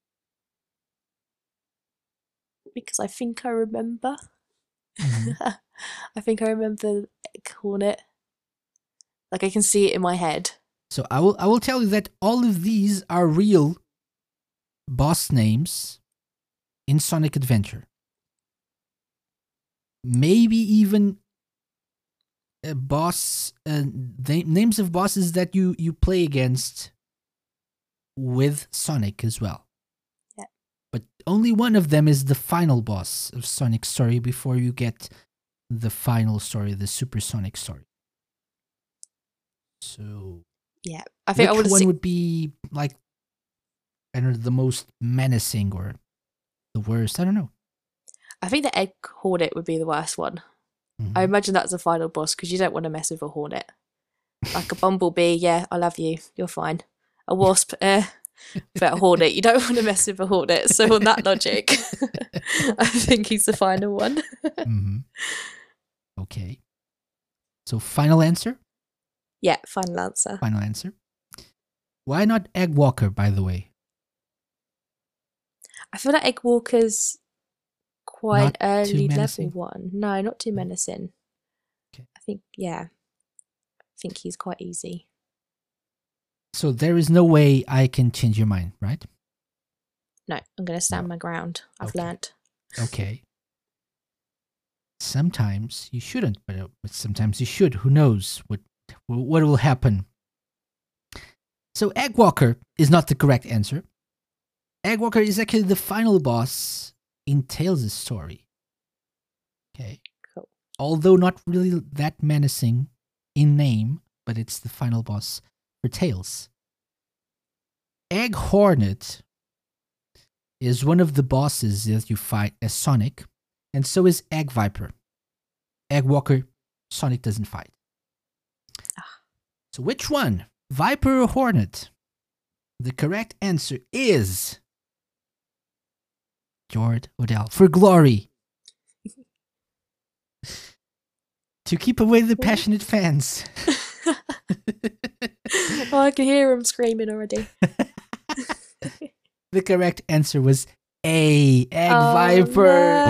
because I think I remember. Mhm. I think I remember Egg Hornet. Like I can see it in my head. So I will I will tell you that all of these are real boss names in Sonic Adventure. Maybe even a boss uh, the names of bosses that you you play against with Sonic as well. Yeah. But only one of them is the final boss of Sonic story before you get the final story, the Supersonic story. So Yeah, I think I which would one would be like I don't know the most menacing or the worst? I don't know. I think the Egg Hornet would be the worst one. Mhm. I imagine that's the final boss because you don't want to mess with a hornet. Like a bumblebee, yeah, I love you. You're fine. A wasp, eh. But a hornet, you don't want to mess with a hornet. So on that logic, I think he's the final one. Mhm. Okay. So final answer. Yeah, final answer. Final answer. Why not Egg Walker? By the way, I feel like Egg Walker's quite Not early level one. No, not too menacing. Okay. I think yeah. I think he's quite easy. so there is no way I can change your mind, right? No, I'm gonna stand my ground. I've Okay. learnt. Okay. Sometimes you shouldn't, uh, but sometimes you should. Who knows what what will happen? So Eggwalker is not the correct answer. Eggwalker is actually the final boss in Tails' story. Okay. Cool. Although not really that menacing in name, but it's the final boss for Tails. Egg Hornet is one of the bosses that you fight as Sonic, and so is Egg Viper. Egg Walker, Sonic doesn't fight. So which one, Viper or Hornet? The correct answer is Jord Odell for glory. to keep away the passionate fans. oh, I can hear him screaming already. the correct answer was A. Egg Oh, Viper.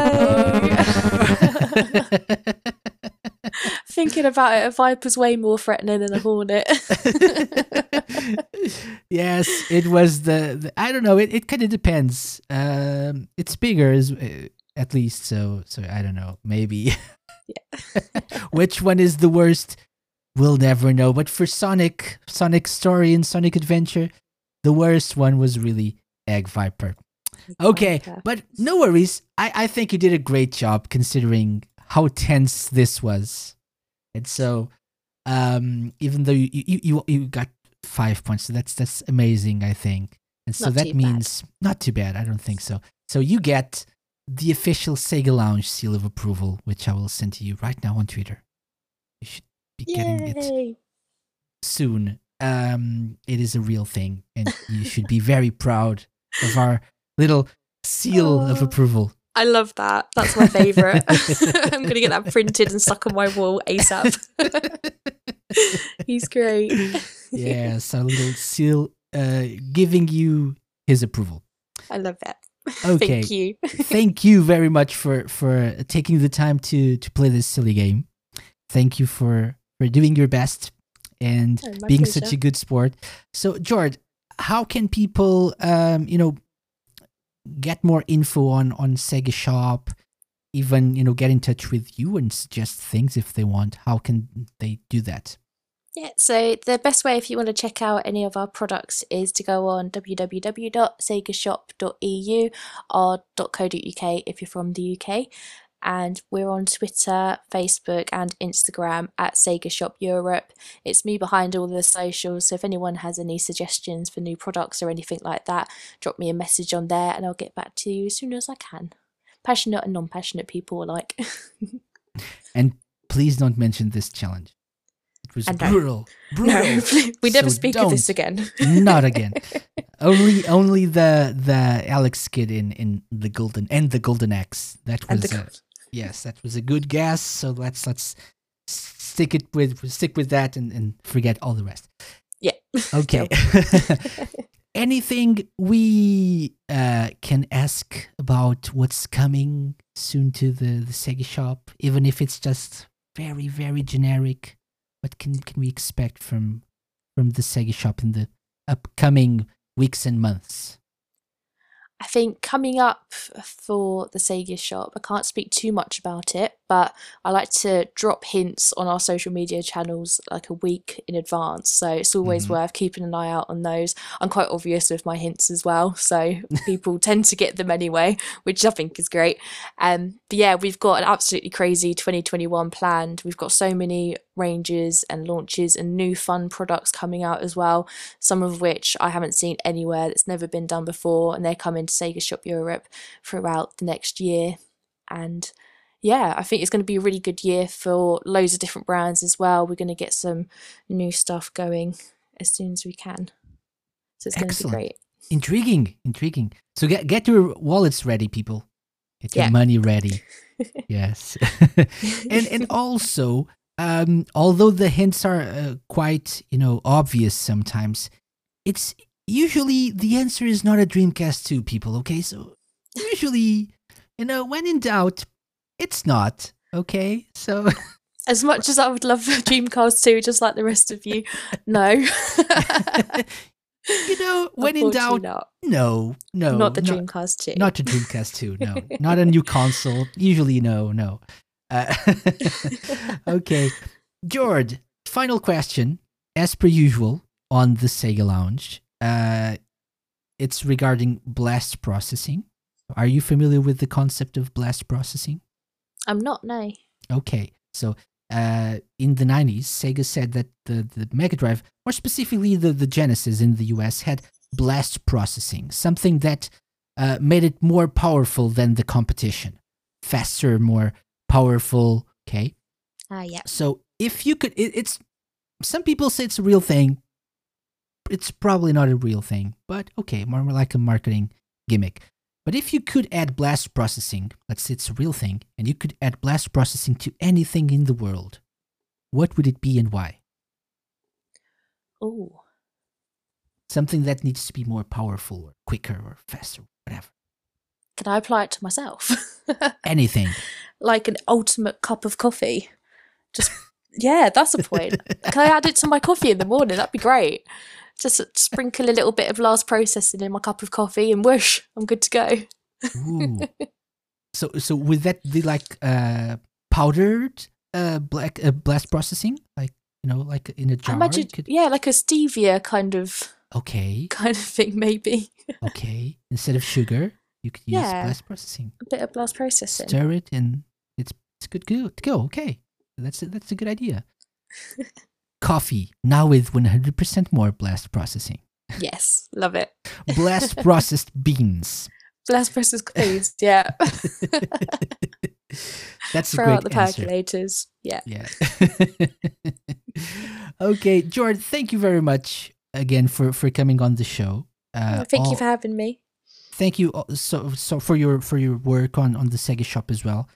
Thinking about it, a viper's way more threatening than a hornet. yes, it was the, the I don't know. It, it kind of depends. Um, it's bigger, as, uh, at least. So so I don't know. Maybe. Which one is the worst? We'll never know. But for Sonic, Sonic story and Sonic Adventure, the worst one was really Egg Viper. Okay, but no worries. I, I think you did a great job considering how tense this was. And so, um, even though you you, you, you got five points, so that's that's amazing. I think, and so Not that too bad. means not too bad. I don't think so. So you get the official Sega Lounge seal of approval, which I will send to you right now on Twitter. You should be getting it soon. Um, it is a real thing, and you should be very proud of our little seal of Oh. approval. I love that. That's my favourite. I'm gonna get that printed and stuck on my wall ASAP. He's great. yes, a little seal uh, giving you his approval. I love that. Okay. Thank you. Thank you very much for for taking the time to to play this silly game. Thank you for for doing your best and Oh, being such a good sport. So, Jord, how can people, um, you know, get more info on on Sega Shop? Even you know, get in touch with you and suggest things if they want. How can they do that? Yeah, so the best way if you want to check out any of our products is to go on www.segashop.eu or .co.uk if you're from the UK. And we're on Twitter, Facebook, and Instagram at Sega Shop Europe. It's me behind all the socials, so if anyone has any suggestions for new products or anything like that, drop me a message on there and I'll get back to you as soon as I can. Passionate and non passionate people alike. And please don't mention this challenge. It was And brutal. Brutal. no, we never So speak of this again. Not again. only only the the Alex Kidd in in the golden and the Golden Axe. That was yes, that was a good guess. So let's let's stick it with stick with that and, and forget all the rest. Yeah. Okay. anything we uh, can ask about what's coming soon to the, the Sega shop, even if it's just very, very generic? What can, can we expect from from the Sega shop in the upcoming weeks and months? I think coming up for the Sega shop, I can't speak too much about it, but I like to drop hints on our social media channels like a week in advance. So it's always Mhm. worth keeping an eye out on those. I'm quite obvious with my hints as well, so people tend to get them anyway, which I think is great. Um, but yeah, we've got an absolutely crazy 2021 planned. We've got so many ranges and launches and new fun products coming out as well some of which I haven't seen anywhere that's never been done before, and they're coming Sega Shop Europe throughout the next year. And yeah, I think it's going to be a really good year for loads of different brands as well. We're going to get some new stuff going as soon as we can. So it's going to be great. Intriguing, intriguing. So get get your wallets ready, people. Get your Yeah. money ready. yes, and and also, um, although the hints are uh, quite you know obvious sometimes, it's usually the answer is not a Dreamcast two. People, okay? So usually, you know, when in doubt, it's not. Okay, so As much as I would love Dreamcast 2, just like the rest of you, no. you know, when in doubt, not. no, no, not the not- Dreamcast 2. Not the Dreamcast 2, no. Not a new console. Usually, no, no. Uh, okay. Jord, final question. As per usual on the Sega Lounge, uh, it's regarding blast processing. Are you familiar with the concept of blast processing? I'm not, no. Okay, so uh, in the 90s, Sega said that the, the Mega Drive, or specifically the, the Genesis in the US, had blast processing, something that uh, made it more powerful than the competition. Faster, more powerful, okay? Ah, yeah. So if you could, it, it's, some people say it's a real thing. It's probably not a real thing, but okay, more like a marketing gimmick. But if you could add blast processing, let's say it's a real thing, and you could add blast processing to anything in the world, what would it be and why? Oh, Something that needs to be more powerful or quicker or faster, whatever. can I apply it to myself? Anything. like an ultimate cup of coffee. Just yeah, that's a point. Can I add it to my coffee in the morning? That'd be great. Just sprinkle a little bit of blast processing in my cup of coffee, and whoosh, I'm good to go. So so would that be like uh powdered uh black uh, blast processing? Like you know, like in a jar? imagine, could- yeah, like a stevia kind of okay, kind of thing, maybe okay. Instead of sugar, you could use Yeah. blast processing. a bit of blast processing. Stir it and it's it's good go to go. Okay. That's a, that's a good idea. Coffee now with 100% more blast processing. Yes, love it. Blast processed beans. Blast processed beans, yeah. That's a Throw great out the answer. percolators, yeah. Yeah. okay, Jord, thank you very much again for for coming on the show. Uh, Thank all- you for having me. thank you al- so so for your for your work on on the Sega shop as well,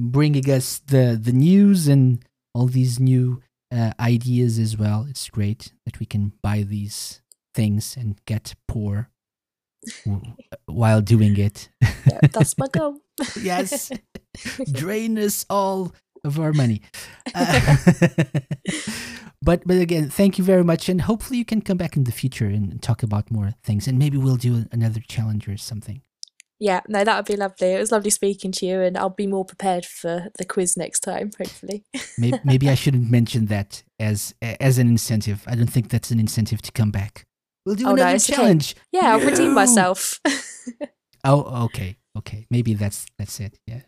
bringing us the the news and all these new uh, ideas as well. It's great that we can buy these things and get poor while doing it. Yeah, that's my goal. yes, drain us all of our money. Uh, but but again, thank you very much, and hopefully you can come back in the future and talk about more things, and maybe we'll do another challenge or something. Yeah, no, that would be lovely. It was lovely speaking to you, and I'll be more prepared for the quiz next time, hopefully. Maybe, maybe I shouldn't mention that as as an incentive. I don't think that's an incentive to come back. We'll do Oh, no, another okay. challenge. Yeah, I'll redeem myself. Oh, okay, okay. Maybe that's that's it. Yeah.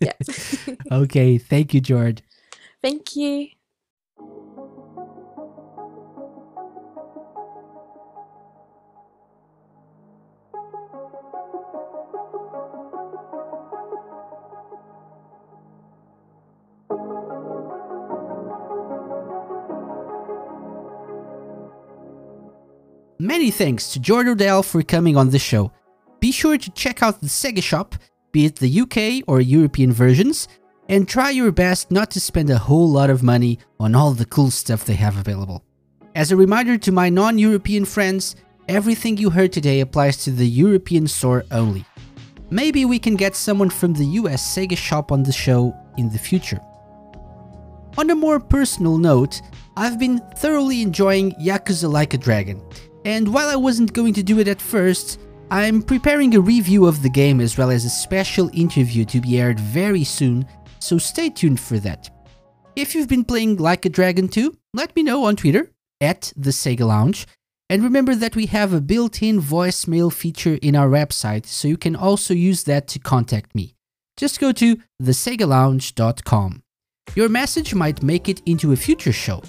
yeah. okay. Thank you, Jord. Thank you. Many thanks to Jord Odell for coming on the show. Be sure to check out the Sega shop, be it the UK or European versions, and try your best not to spend a whole lot of money on all the cool stuff they have available. As a reminder to my non European friends, everything you heard today applies to the European store only. Maybe we can get someone from the US Sega shop on the show in the future. On a more personal note, I've been thoroughly enjoying Yakuza Like a Dragon, and while I wasn't going to do it at first, I'm preparing a review of the game as well as a special interview to be aired very soon, so stay tuned for that. If you've been playing Like a Dragon 2, let me know on Twitter, at the Sega Lounge, and remember that we have a built-in voicemail feature in our website, so you can also use that to contact me. Just go to thesegalounge.com. Your message might make it into a future show.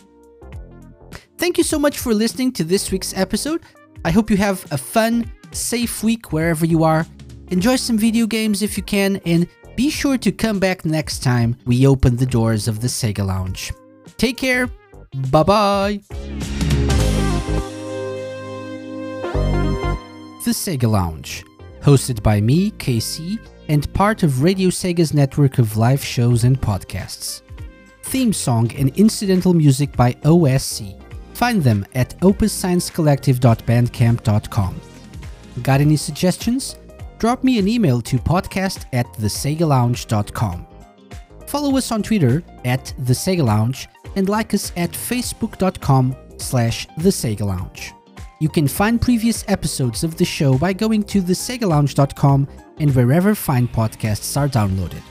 Thank you so much for listening to this week's episode. I hope you have a fun, safe week wherever you are. Enjoy some video games if you can, and be sure to come back next time we open the doors of the Sega Lounge. Take care. Bye bye. The Sega Lounge, hosted by me, KC, and part of Radio Sega's network of live shows and podcasts. Theme song and incidental music by OSC. Find them at opussciencecollective.bandcamp.com. Got any suggestions? Drop me an email to podcast at thesegalounge.com. Follow us on Twitter at the Sega Lounge and like us at facebook.com slash the Sega Lounge. You can find previous episodes of the show by going to thesegalounge.com and wherever fine podcasts are downloaded.